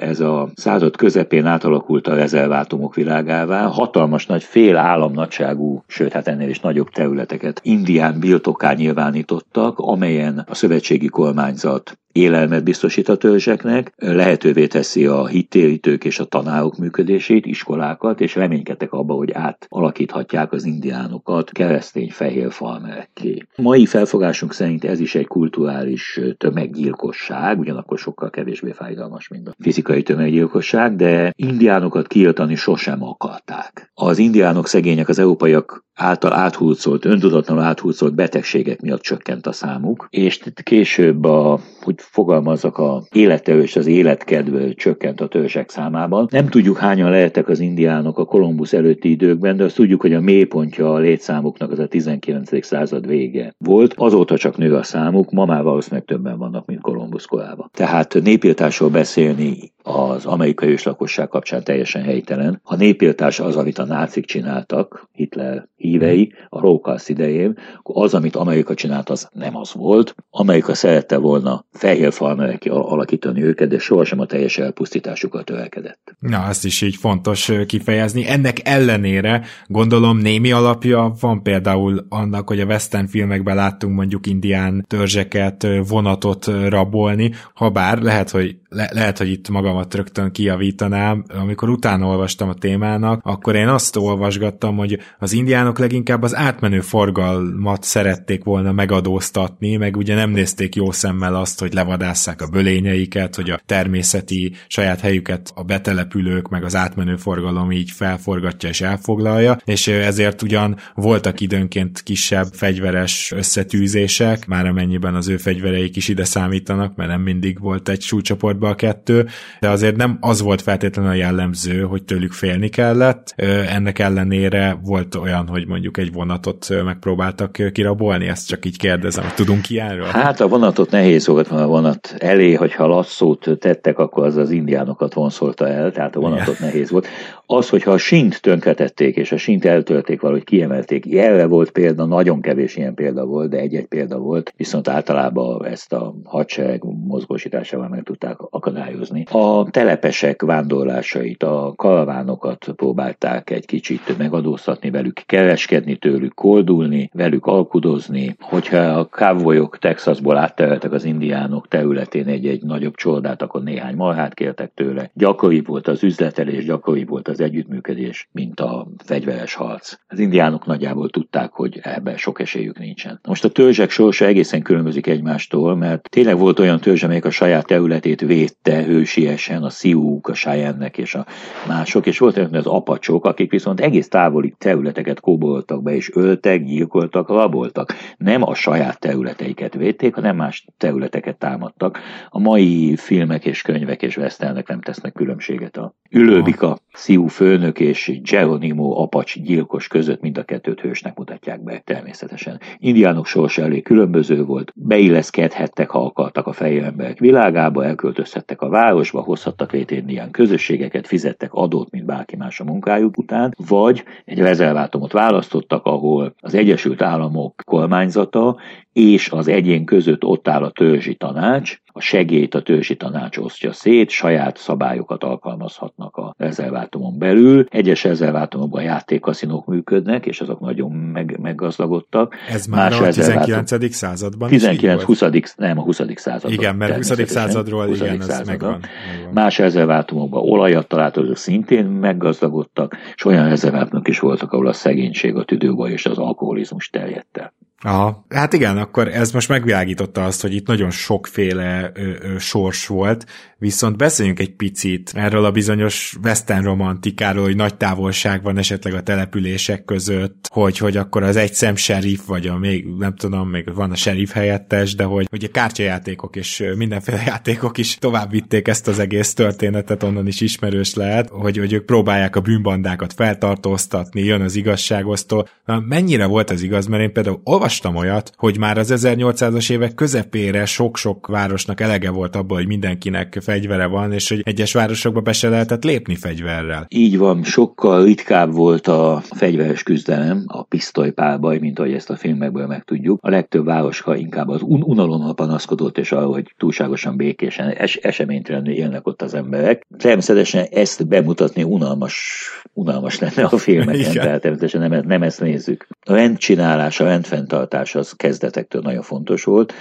ez a század közepén átalakult a rezervátumok világává, hatalmas nagy fél államnagyságú, sőt hát ennél is nagyobb területeket indián birtoká nyilvánítottak, amelyen a szövetségi kormányzat élelmet biztosít a törzseknek, lehetővé teszi a hittérítők és a tanárok működését, iskolákat, és reménykedtek abba, hogy átalakíthatják az indiánokat keresztény fehér farmerekké. Mai felfogásunk szerint ez is egy kulturális tömeggyilkosság, ugyanakkor sokkal kevésbé fájdalmas, mint a fizikai tömeggyilkosság, de indiánokat kiirtani sosem akarták. Az indiánok szegények az európaiak által áthúzolt, öntudatlanul áthúzolt betegségek miatt csökkent a számuk, és később a, hogy fogalmazzak, a életerős, az életkedv csökkent a törzsek számában. Nem tudjuk hányan lehettek az indiánok a Kolumbusz előtti időkben, de azt tudjuk, hogy a mélypontja a létszámuknak az a 19. század vége volt. Azóta csak nő a számuk, ma már valószínűleg többen vannak, mint Kolumbusz korában. Tehát népírtásról beszélni az amerikai őslakosság kapcsán teljesen helytelen. A népírtás az, amit a nácik csináltak, Hitler hívei, a Rókász idején, az, amit Amerika csinált, az nem az volt. Amerika szerette volna fehér farmerek alakítani őket, de sohasem a teljes elpusztításukat törekedett. Na, ezt is így fontos kifejezni. Ennek ellenére gondolom némi alapja van például annak, hogy a western filmekben láttunk mondjuk indián törzseket, vonatot rabolni, ha bár lehet, hogy le- lehet, hogy itt magamat rögtön kijavítanám. Amikor utána olvastam a témának, akkor én azt olvasgattam, hogy az indiánok leginkább az átmenő forgalmat szerették volna megadóztatni, meg ugye nem nézték jó szemmel azt, hogy levadásszák a bölényeiket, hogy a természeti saját helyüket a betelepülők, meg az átmenő forgalom így felforgatja és elfoglalja, és ezért ugyan voltak időnként kisebb fegyveres összetűzések, már amennyiben az ő fegyvereik is ide számítanak, mert nem mindig volt egy súlycsoport csoportba a kettő, de azért nem az volt feltétlenül a jellemző, hogy tőlük félni kellett. Ennek ellenére volt olyan, hogy mondjuk egy vonatot megpróbáltak kirabolni, ezt csak így kérdezem, hogy tudunk ilyenről? Hát a vonatot nehéz volt, mert a vonat elé, hogyha lasszót tettek, akkor az az indiánokat vonszolta el, tehát a vonatot Igen. nehéz volt. Az, hogyha a sint tönkretették, és a sint eltölték valahogy kiemelték, erre volt példa, nagyon kevés ilyen példa volt, de egy-egy példa volt, viszont általában ezt a hadsereg mozgósításával meg tudták akadályozni. A telepesek vándorlásait, a kalavánokat próbálták egy kicsit megadóztatni velük, kereskedni tőlük, koldulni, velük alkudozni. Hogyha a kávvolyok Texasból áttereltek az indiánok területén egy-egy nagyobb csordát, akkor néhány marhát kértek tőle. Gyakori volt az üzletelés, gyakori volt az együttműködés, mint a fegyveres harc. Az indiánok nagyjából tudták, hogy ebben sok esélyük nincsen. Most a törzsek sorsa egészen különbözik egymástól, mert tényleg volt olyan törzs, amelyik a saját területét védte hősiesen, a Sziúk, a Sajennek és a mások, és voltak az apacsok, akik viszont egész távoli területeket kóboltak be, és öltek, gyilkoltak, raboltak. Nem a saját területeiket védték, hanem más területeket támadtak. A mai filmek és könyvek és vesztelnek nem tesznek különbséget a Ülőbika, Sziú főnök és Geronimo apacs gyilkos között mind a kettőt hősnek mutatják be természetesen. Indiánok sorsa elég különböző volt, beilleszkedhettek, ha akartak a fehér emberek világába, elköltözhettek a városba, hozhattak létre ilyen közösségeket, fizettek adót, mint bárki más a munkájuk után, vagy egy rezervátumot választottak, ahol az Egyesült Államok kormányzata és az egyén között ott áll a törzsi tanács, a segélyt a törzsi tanács osztja szét, saját szabályokat alkalmazhatnak a rezervátumon belül. Egyes rezervátumokban játékkaszinók működnek, és azok nagyon meg, meggazdagodtak. Ez már Más a 19. században 19 20 nem a 20. században. Igen, mert 20. századról 20. igen, században. ez megvan, megvan. Más rezervátumokban olajat találtak, szintén meggazdagodtak, és olyan rezervátumok is voltak, ahol a szegénység, a tüdőbaj és az alkoholizmus terjedt el. Aha. Hát igen, akkor ez most megvilágította azt, hogy itt nagyon sokféle ö, ö, sors volt, viszont beszéljünk egy picit erről a bizonyos western romantikáról, hogy nagy távolság van esetleg a települések között, hogy, hogy akkor az egy szem sheriff, vagy a még, nem tudom, még van a sheriff helyettes, de hogy, hogy a kártyajátékok és mindenféle játékok is tovább vitték ezt az egész történetet, onnan is ismerős lehet, hogy, hogy ők próbálják a bűnbandákat feltartóztatni, jön az igazságosztó. Na, mennyire volt az igaz, mert én például olvastam olyat, hogy már az 1800-as évek közepére sok-sok városnak elege volt abból, hogy mindenkinek fegyvere van, és hogy egyes városokba be se lehetett lépni fegyverrel. Így van, sokkal ritkább volt a fegyveres küzdelem, a pisztolypálbaj, mint ahogy ezt a filmekből megtudjuk. A legtöbb városka inkább az un- unalommal panaszkodott, és arra, hogy túlságosan békésen, es- eseménytelenül élnek ott az emberek. Természetesen ezt bemutatni unalmas, unalmas lenne a filmeken, tehát természetesen nem, nem ezt nézzük. A rendcsinálás, a rendfenntartás az kezdetektől nagyon fontos volt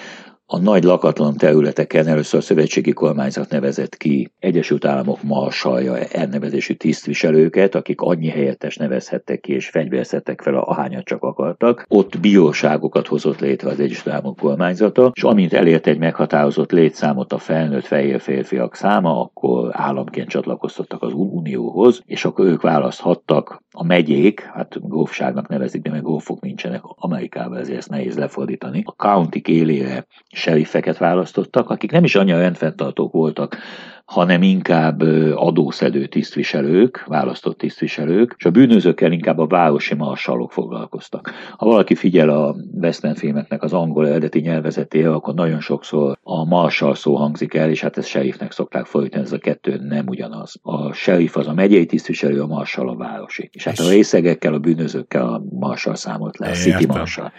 a nagy lakatlan területeken először a szövetségi kormányzat nevezett ki Egyesült Államok marsalja elnevezésű tisztviselőket, akik annyi helyettes nevezhettek ki, és fegyverzhettek fel, ahányat csak akartak. Ott bíróságokat hozott létre az Egyesült Államok kormányzata, és amint elért egy meghatározott létszámot a felnőtt fehér férfiak száma, akkor államként csatlakoztattak az Unióhoz, és akkor ők választhattak a megyék, hát gófságnak nevezik, de meg gófok nincsenek Amerikában, ezért ezt nehéz lefordítani. A county élére seriffeket választottak, akik nem is annyira rendfenntartók voltak, hanem inkább adószedő tisztviselők, választott tisztviselők, és a bűnözőkkel inkább a városi marsalok foglalkoztak. Ha valaki figyel a western filmeknek az angol eredeti nyelvezetére, akkor nagyon sokszor a marsal szó hangzik el, és hát ezt sheriffnek szokták fordítani, ez a kettő nem ugyanaz. A sheriff az a megyei tisztviselő, a marsal a városi. És hát a részegekkel, a bűnözőkkel a marsal számolt le, a city marsal.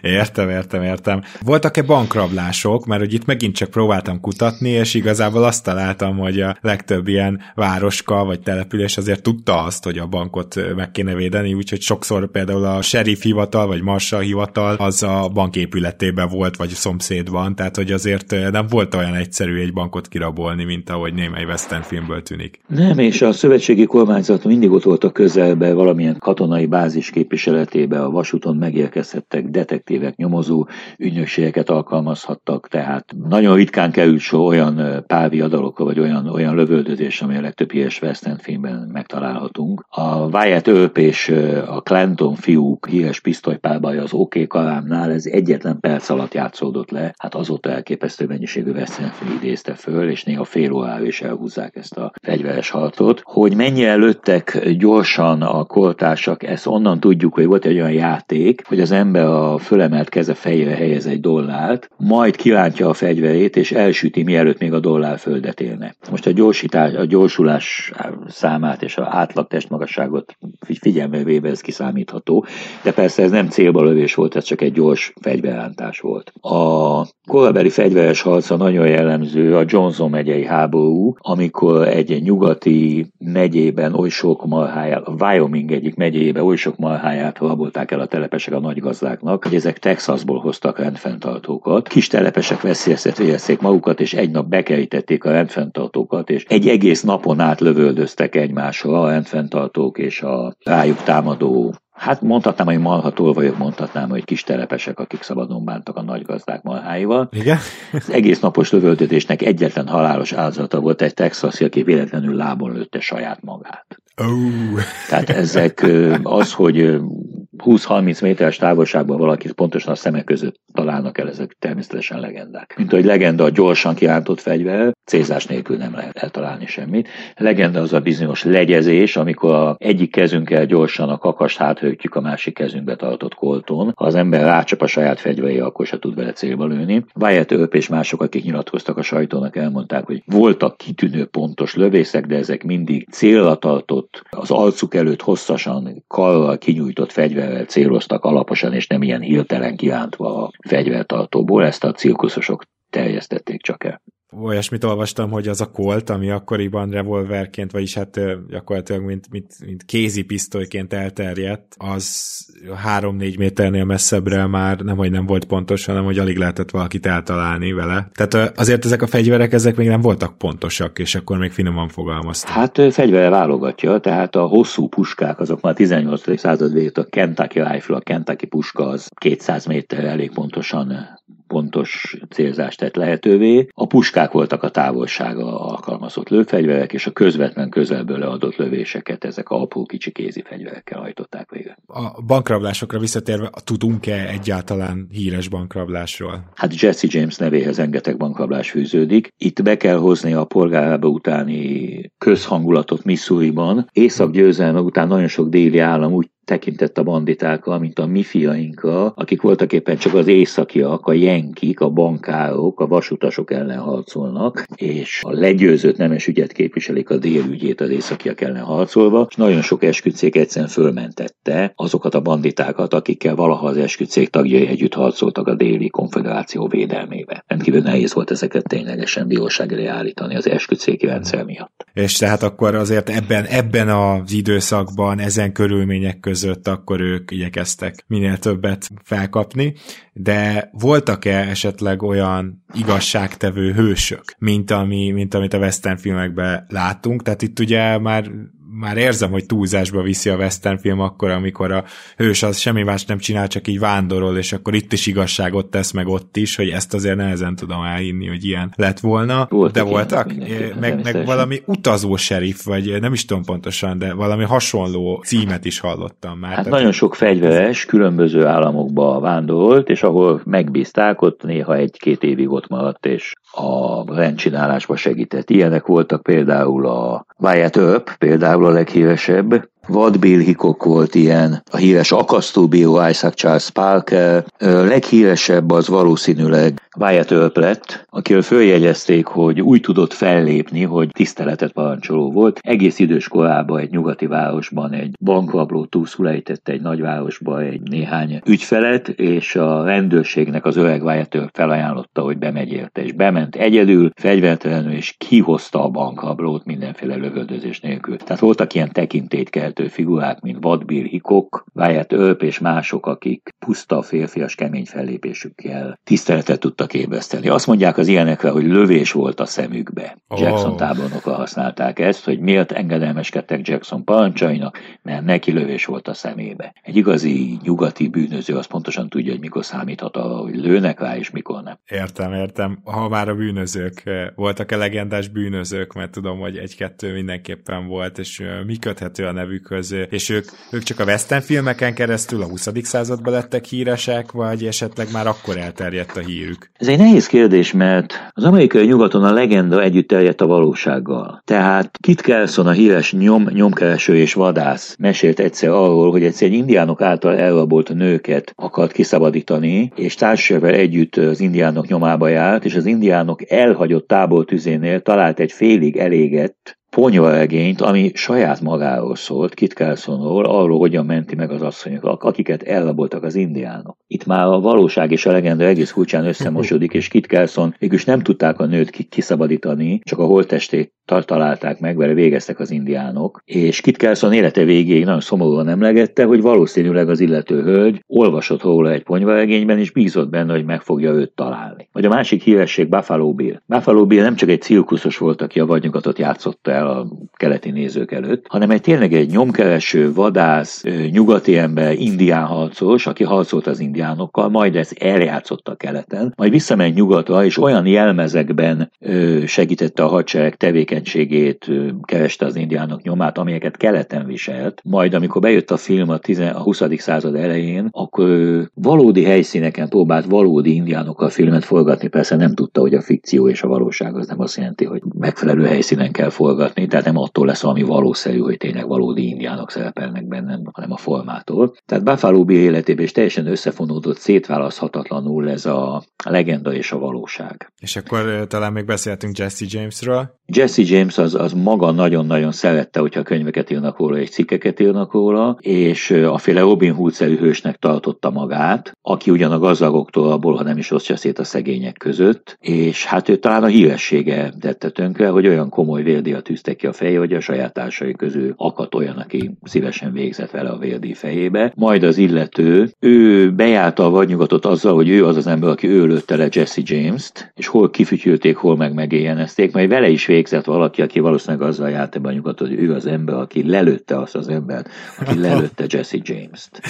Értem, értem, értem. Voltak-e bankrablások, mert hogy itt megint csak próbáltam kutatni, és igazából azt találtam, hogy a legtöbb ilyen városka vagy település azért tudta azt, hogy a bankot meg kéne védeni, úgyhogy sokszor például a sheriff hivatal vagy marsal hivatal az a bank épületében volt, vagy szomszédban, tehát hogy azért nem volt olyan egyszerű egy bankot kirabolni, mint ahogy némely western filmből tűnik. Nem, és a szövetségi kormányzat mindig ott volt a közelbe, valamilyen katonai bázis képviseletébe, a vasúton megérkezhettek detektívek, nyomozó ügynökségeket alkalmazhattak, tehát nagyon ritkán került so olyan pálviadalokra, vagy olyan, olyan lövöldözés, ami a legtöbb híres western filmben megtalálhatunk. A Wyatt Earp és a Clanton fiúk híres pisztolypárbaj az OK Kalámnál, ez egyetlen perc alatt játszódott le, hát azóta elképesztő mennyiségű western film idézte föl, és néha fél órára is elhúzzák ezt a fegyveres harcot. Hogy mennyire lőttek gyorsan a koltársak, ezt onnan tudjuk, hogy volt egy olyan játék, hogy az ember a fölemelt keze fejére helyez egy dollárt, majd kirántja a fegyverét, és elsüti, mielőtt még a dollár földet élne. Most a gyorsítás, a gyorsulás számát és a átlag testmagasságot figyelme véve ez kiszámítható, de persze ez nem célba lövés volt, ez csak egy gyors fegyverrántás volt. A korabeli fegyveres harca nagyon jellemző a Johnson megyei háború, amikor egy nyugati megyében oly sok marháját, a Wyoming egyik megyében oly sok marháját rabolták el a telepesek a nagygazdáknak, hogy ezek Texasból hoztak rendfenntartókat. Kis telepesek veszélyeztették magukat, és egy nap bekerítették a rendfenntartókat, és egy egész napon át lövöldöztek egymásra a rendfenntartók és a rájuk támadó Hát mondhatnám, hogy malhatól vagyok, mondhatnám, hogy kis telepesek, akik szabadon bántak a nagy gazdák malháival. Igen? Az egész napos lövöldözésnek egyetlen halálos áldozata volt egy texasi, aki véletlenül lábon lőtte saját magát. Oh. Tehát ezek az, hogy 20-30 méteres távolságban valakit pontosan a szemek között találnak el, ezek természetesen legendák. Mint hogy legenda a gyorsan kirántott fegyver, célzás nélkül nem lehet eltalálni semmit. Legenda az a bizonyos legyezés, amikor a egyik kezünkkel gyorsan a kakast háthögtjük a másik kezünkbe tartott kolton. Ha az ember rácsap a saját fegyveré, akkor se tud vele célba lőni. Wyatt Earp és mások, akik nyilatkoztak a sajtónak, elmondták, hogy voltak kitűnő pontos lövészek, de ezek mindig célra tartott, az arcuk előtt hosszasan karral kinyújtott fegyverrel céloztak alaposan, és nem ilyen hirtelen kirántva a fegyvertartóból. Ezt a cirkuszosok terjesztették csak el olyasmit olvastam, hogy az a Colt, ami akkoriban revolverként, vagyis hát gyakorlatilag mint, mint, mint kézi pisztolyként elterjedt, az 3-4 méternél messzebbre már nem, hogy nem volt pontos, hanem hogy alig lehetett valakit eltalálni vele. Tehát azért ezek a fegyverek, ezek még nem voltak pontosak, és akkor még finoman fogalmaztam. Hát fegyvere válogatja, tehát a hosszú puskák, azok már 18. század végét a Kentucky rifle, a Kentucky puska az 200 méter elég pontosan pontos célzást tett lehetővé. A puskák voltak a távolsága alkalmazott lőfegyverek, és a közvetlen közelből leadott lövéseket ezek a apró kicsi kézi fegyverekkel hajtották végre. A bankrablásokra visszatérve, tudunk-e egyáltalán híres bankrablásról? Hát Jesse James nevéhez rengeteg bankrablás fűződik. Itt be kell hozni a polgárába utáni közhangulatot Missouriban. Észak-győzelme után nagyon sok déli állam úgy tekintett a banditákkal, mint a mi fiainkra, akik voltak éppen csak az északiak, a jenkik, a bankárok, a vasutasok ellen harcolnak, és a legyőzött nemes ügyet képviselik a délügyét az északiak ellen harcolva, és nagyon sok esküdcég egyszerűen fölmentette azokat a banditákat, akikkel valaha az esküdcég tagjai együtt harcoltak a déli konfederáció védelmébe. Rendkívül nehéz volt ezeket ténylegesen bíróság elé állítani az esküdcégi rendszer miatt. És tehát akkor azért ebben, ebben az időszakban, ezen körülmények között között, akkor ők igyekeztek minél többet felkapni, de voltak-e esetleg olyan igazságtevő hősök, mint, ami, mint amit a western filmekben látunk? Tehát itt ugye már már érzem, hogy túlzásba viszi a western film akkor, amikor a hős az semmi más nem csinál, csak így vándorol, és akkor itt is igazságot tesz meg ott is, hogy ezt azért nehezen tudom elhinni, hogy ilyen lett volna. Voltak de voltak, meg, meg valami utazó serif, vagy nem is tudom pontosan, de valami hasonló címet is hallottam már. Hát Tehát nagyon sok fegyveres különböző államokba vándorolt, és ahol megbízták, ott néha egy-két évig ott maradt, és a rendcsinálásba segített. Ilyenek voltak például a Wyatt Earp, például a leghíresebb, Vad Bill volt ilyen, a híres akasztóbíró Isaac Charles Parker, leghíresebb az valószínűleg Wyatt Earp lett, akiről följegyezték, hogy úgy tudott fellépni, hogy tiszteletet parancsoló volt. Egész idős korában egy nyugati városban egy bankrabló túlszul egy nagyvárosba egy néhány ügyfelet, és a rendőrségnek az öreg Wyatt Earp felajánlotta, hogy bemegy érte, és bement egyedül, fegyvertelenül, és kihozta a bankrablót mindenféle lövöldözés nélkül. Tehát voltak ilyen tekintélykeltő figurák, mint Vadbír Hikok, Wyatt Earp és mások, akik puszta férfias kemény fellépésükkel tiszteletet tudtak ébreszteni. Azt mondják az ilyenekre, hogy lövés volt a szemükbe. Oh. Jackson tábornoka használták ezt, hogy miért engedelmeskedtek Jackson parancsainak, mert neki lövés volt a szemébe. Egy igazi nyugati bűnöző az pontosan tudja, hogy mikor számíthat arra, hogy lőnek rá, és mikor nem. Értem, értem. Ha már a bűnözők eh, voltak-e legendás bűnözők, mert tudom, hogy egy-kettő mindenképpen volt, és eh, mi köthető a nevükhöz, és ők, ők csak a western filmeken keresztül a 20. században lettek híresek, vagy esetleg már akkor elterjedt a hírük? Ez egy nehéz kérdés, mert az amerikai nyugaton a legenda együtt terjedt a valósággal. Tehát Kit Kelson, a híres nyom, nyomkereső és vadász mesélt egyszer arról, hogy egyszer egy indiánok által elrabolt nőket akart kiszabadítani, és társadalmal együtt az indiánok nyomába járt, és az indiánok elhagyott tábortüzénél talált egy félig elégett ponyvaregényt, ami saját magáról szólt, Kit Carsonról, arról, hogyan menti meg az asszonyokat, akiket elraboltak az indiánok. Itt már a valóság és a legenda egész kulcsán összemosodik, és Kit Carson végülis nem tudták a nőt kiszabadítani, csak a holttestét találták meg, vele végeztek az indiánok, és Kit Carson élete végéig nagyon szomorúan emlegette, hogy valószínűleg az illető hölgy olvasott róla egy ponyvaregényben, és bízott benne, hogy meg fogja őt találni. Vagy a másik híresség Buffalo Bill. Buffalo Bill nem csak egy cirkuszos volt, aki a vadnyugatot játszotta el a keleti nézők előtt, hanem egy tényleg egy nyomkereső, vadász, nyugati ember, indián harcos, aki harcolt az indiánokkal, majd ezt eljátszotta keleten, majd visszament nyugatra, és olyan jelmezekben segítette a hadsereg tevékenységét, kereste az indiánok nyomát, amelyeket keleten viselt, majd amikor bejött a film a, 10, a 20. század elején, akkor valódi helyszíneken próbált valódi indiánokkal filmet forgatni, persze nem tudta, hogy a fikció és a valóság az nem azt jelenti, hogy megfelelő helyszínen kell forgatni, tehát nem attól lesz valami valószerű, hogy tényleg valódi indiánok szerepelnek benne, hanem a formától. Tehát Buffalo Bill életében is teljesen összefonódott, szétválaszthatatlanul ez a legenda és a valóság. És akkor talán még beszéltünk Jesse Jamesről. Jesse James az, az maga nagyon-nagyon szerette, hogyha könyveket írnak róla és cikkeket írnak róla, és a féle Robin Hood-szerű hősnek tartotta magát, aki ugyan a gazdagoktól abból, ha nem is osztja szét a szegények között, és hát ő talán a híressége tette tönkre, hogy olyan komoly vérdíjat tűzte ki a feje, hogy a saját társai közül akadt olyan, aki szívesen végzett vele a vérdíj fejébe. Majd az illető, ő bejárta a vadnyugatot azzal, hogy ő az az ember, aki ő lőtte le Jesse James-t, és hol kifütyülték, hol meg megéjjenezték, majd vele is végzett valaki, aki valószínűleg azzal járt ebben a nyugatot, hogy ő az ember, aki lelőtte azt az embert, aki lelőtte Jesse James-t.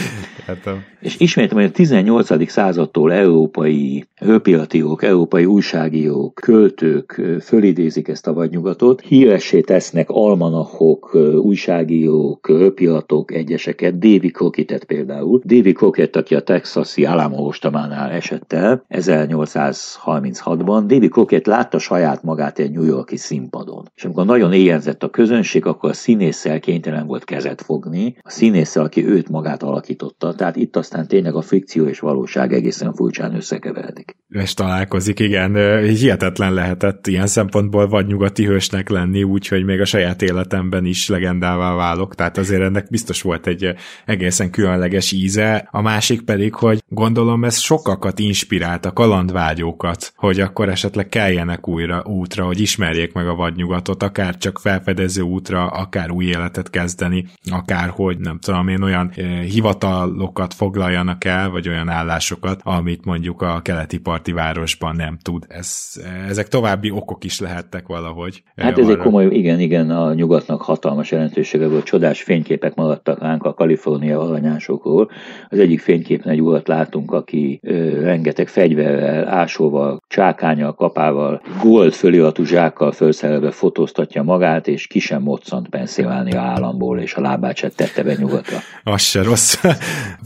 és ismétem, hogy a 18. századtól európai hőpiatírók, európai újságírók, költők fölidézik ezt a vadnyugatot, híressé tesznek almanachok, újságírók, hőpiatok, egyeseket, David Crocketet például. David Crockett, aki a texasi Alamo ostamánál esett el 1836-ban, David Crockett látta saját magát egy New Yorki színpadon. És amikor nagyon éjjelzett a közönség, akkor a színésszel kénytelen volt kezet fogni, a színésszel, aki őt magát alakította. Tehát itt aztán tényleg a fikció és valóság egészen furcsán összekeveredik. És találkozik, igen. Hihetetlen lehetett ilyen szempontból vagy nyugati hősnek lenni, úgyhogy még a saját életemben is legendává válok. Tehát azért ennek biztos volt egy egészen különleges íze. A másik pedig, hogy gondolom ez sokakat inspirált a kalandvágyókat, hogy akkor esetleg keljenek újra útra, hogy ismerjék meg a vadnyugatot, akár csak felfedező útra, akár új életet kezdeni, akár hogy nem tudom én olyan eh, hivatalokat foglaljanak el, vagy olyan állásokat, amit mondjuk a keleti parti városban nem tud. Ez, ezek további okok is lehettek valahogy. Eh, hát ez egy komoly, igen, igen, a nyugatnak hatalmas jelentősége volt, csodás fényképek maradtak ránk a Kalifornia alanyásokról. Az egyik fényképen egy urat látunk, aki ö, rengeteg fegyverrel, ásóval csákányal, kapával, gold föliratú zsákkal felszerelve fotóztatja magát, és ki sem moccant Pennsylvania államból, és a lábát se tette be nyugatra. Az se rossz.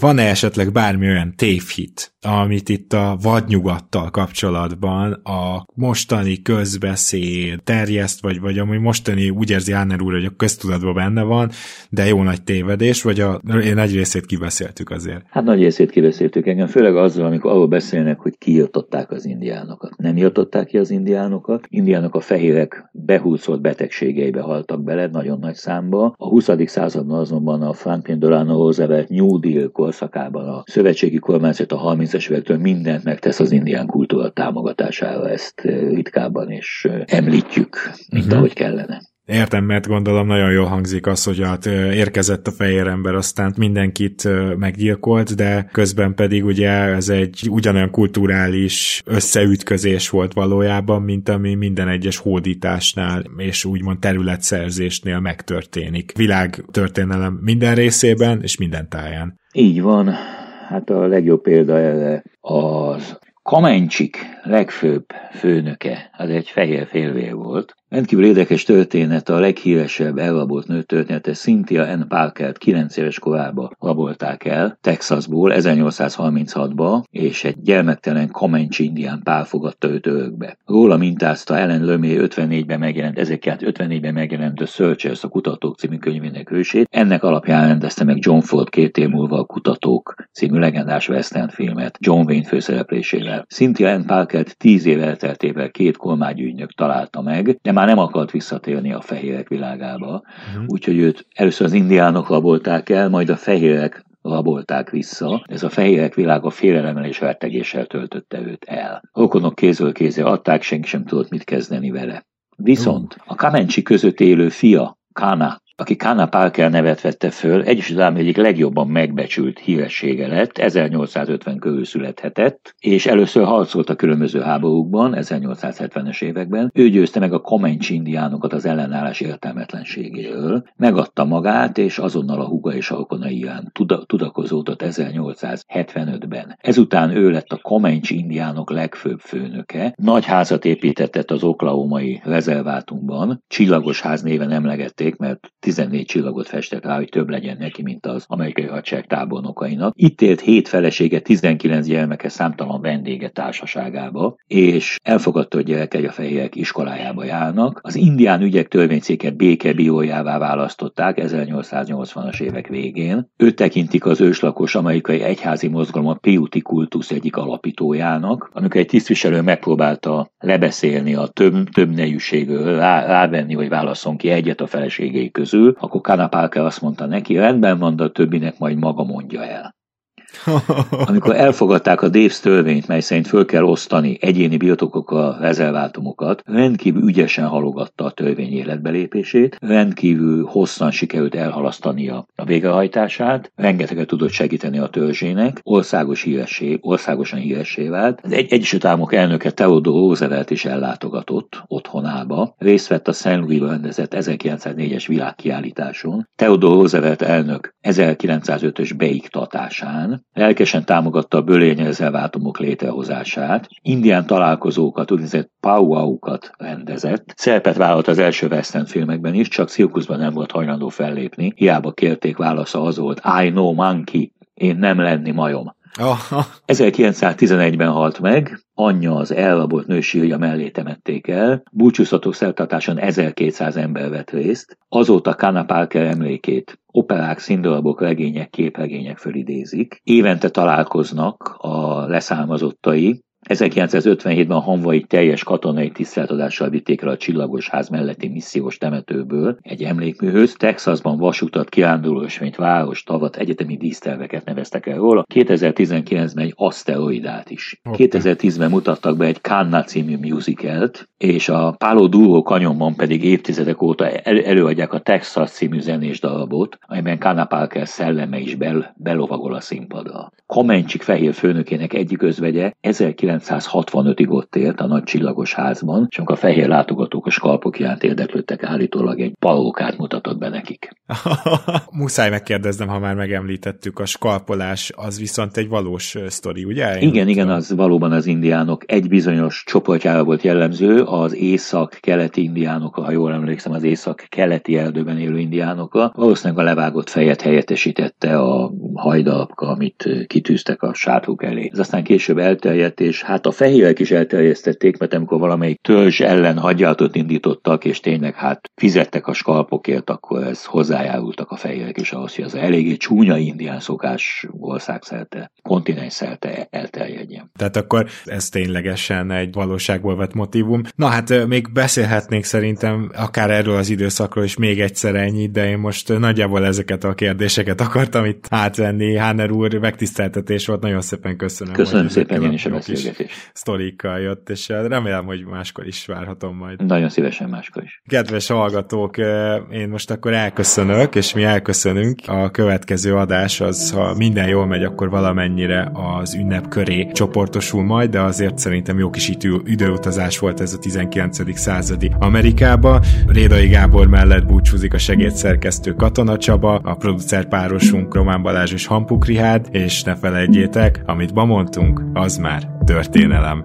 Van-e esetleg bármi olyan tévhit, amit itt a vadnyugattal kapcsolatban a mostani közbeszéd terjeszt, vagy, vagy ami mostani úgy érzi Áner úr, hogy a köztudatban benne van, de jó nagy tévedés, vagy a én nagy részét kibeszéltük azért? Hát nagy részét kibeszéltük engem, főleg azzal, amikor arról beszélnek, hogy kiirtották az indiánokat. Nem írtották ki az indiánokat, indiánok a fehérek behúzott betegségeibe haltak bele, nagyon nagy számba. A 20. században azonban a Franklin Delano Roosevelt New Deal korszakában a szövetségi kormányzat a 30-es évektől mindent megtesz az indián kultúra támogatására, ezt ritkábban is említjük, mint uh-huh. ahogy kellene. Értem, mert gondolom nagyon jól hangzik az, hogy hát érkezett a fehér ember, aztán mindenkit meggyilkolt, de közben pedig ugye ez egy ugyanolyan kulturális összeütközés volt valójában, mint ami minden egyes hódításnál és úgymond területszerzésnél megtörténik. Világ történelem minden részében és minden táján. Így van. Hát a legjobb példa erre az Kamencsik legfőbb főnöke, az egy fehér félvér volt, Rendkívül érdekes történet, a leghíresebb elrabolt nő története Cynthia N. Parker 9 éves korában rabolták el Texasból 1836-ba, és egy gyermektelen Comanche indián pár fogadta őt örökbe. Róla mintázta Ellen Lömé 54-ben megjelent, 1954-ben megjelent The Searchers, a Kutatók című könyvének hősét. Ennek alapján rendezte meg John Ford két év múlva a Kutatók című legendás western filmet John Wayne főszereplésével. Cynthia N. Parker-t tíz év elteltével két kormányügynök találta meg, de már nem akart visszatérni a fehérek világába, uh-huh. úgyhogy őt először az indiánok rabolták el, majd a fehérek rabolták vissza. Ez a fehérek világa félelemmel és rettegéssel töltötte őt el. Okonok kézről kézre adták, senki sem tudott mit kezdeni vele. Viszont a Kamencsi között élő fia, Kana, aki Kana Parker nevet vette föl, Egyesült Államok egyik legjobban megbecsült híressége lett, 1850 körül születhetett, és először harcolt a különböző háborúkban, 1870-es években. Ő győzte meg a Comanche indiánokat az ellenállás értelmetlenségéről, megadta magát, és azonnal a huga és alkonai iránt tudakozódott 1875-ben. Ezután ő lett a Comanche indiánok legfőbb főnöke, nagy házat építetett az oklahomai rezervátumban, csillagos ház néven emlegették, mert 14 csillagot festett rá, hogy több legyen neki, mint az amerikai hadsereg tábornokainak. Itt élt 7 felesége, 19 gyermeke, számtalan vendége társaságába, és elfogadta, hogy gyerekei a fehérek iskolájába járnak. Az indián ügyek törvényszéke békebiójává választották 1880-as évek végén. Őt tekintik az őslakos amerikai egyházi mozgalom a Piuti kultusz egyik alapítójának, amikor egy tisztviselő megpróbálta lebeszélni a több, több nejűségről, rá, rávenni, hogy válaszol ki egyet a feleségei közül, közül, akkor Kanapálke azt mondta neki, rendben van, de a többinek majd maga mondja el. Amikor elfogadták a Daves törvényt, mely szerint föl kell osztani egyéni birtokokkal rezervátumokat, rendkívül ügyesen halogatta a törvény életbelépését, rendkívül hosszan sikerült elhalasztania a végrehajtását, rengeteget tudott segíteni a törzsének, országos híressé, országosan híressé vált. Az egy Egyesült Államok elnöke Theodore Roosevelt is ellátogatott otthonába, részt vett a St. Louis rendezett 1904-es világkiállításon. Theodore Roosevelt elnök 1905-ös beiktatásán Lelkesen támogatta a bölényrezervátumok létrehozását, indián találkozókat, úgynevezett powwow-kat rendezett. Szerepet vállalt az első western filmekben is, csak cirkuszban nem volt hajlandó fellépni. Hiába kérték, válasza az volt, I know monkey, én nem lenni majom. Aha. 1911-ben halt meg, anyja az elrabolt nő sírja mellé temették el, búcsúztató szertartáson 1200 ember vett részt, azóta Kana Parker emlékét operák, színdarabok, regények, képregények fölidézik. Évente találkoznak a leszármazottai, 1957-ben a Hanvai teljes katonai tiszteltadással vitték el a Csillagos Ház melletti missziós temetőből egy emlékműhöz. Texasban vasutat, kirándulósvényt, város, tavat, egyetemi díszterveket neveztek el róla. 2019-ben egy aszteroidát is. Okay. 2010-ben mutattak be egy Kanna című musicalt, és a Palo Duro kanyonban pedig évtizedek óta el- előadják a Texas című zenés darabot, amelyben Kanna Parker szelleme is bel- belovagol a színpadra. Komencsik fehér főnökének egyik özvegye 19 1965-ig ott élt a nagy csillagos házban, és amikor a fehér látogatók a skalpok iránt érdeklődtek, állítólag egy palókát mutatott be nekik. Muszáj megkérdeznem, ha már megemlítettük, a skalpolás az viszont egy valós sztori, ugye? Én igen, igen, az valóban az indiánok egy bizonyos csoportjára volt jellemző, az észak-keleti indiánok, ha jól emlékszem, az észak-keleti erdőben élő indiánok. Valószínűleg a levágott fejet helyettesítette a hajdalapka, amit kitűztek a sátruk elé. Ez aztán később elterjedt, és hát a fehérek is elterjesztették, mert amikor valamelyik törzs ellen hadjáratot indítottak, és tényleg hát fizettek a skalpokért, akkor ez hozzájárultak a fehérek is ahhoz, hogy az eléggé csúnya indián szokás országszerte, kontinens szerte elterjedjen. Tehát akkor ez ténylegesen egy valóságból vett motivum. Na hát még beszélhetnék szerintem akár erről az időszakról is még egyszer ennyit, de én most nagyjából ezeket a kérdéseket akartam itt átvenni. Háner úr, megtiszteltetés volt, nagyon szépen köszönöm. Köszönöm szépen én is a beszélgetést. Sztorikkal jött, és remélem, hogy máskor is várhatom majd. Nagyon szívesen máskor is. Kedves hallgatók, én most akkor elköszönök, és mi elköszönünk. A következő adás az, ha minden jól megy, akkor valamennyire az ünnep köré csoportosul majd, de azért szerintem jó kis idő, időutazás volt ez a 19. századi Amerikába. Rédai Gábor mellett búcsúzik a segédszerkesztő Katona Csaba, a producer párosunk Román Balázs és Hampuk Rihád, és ne felejtjétek, amit ma mondtunk, az már történelem.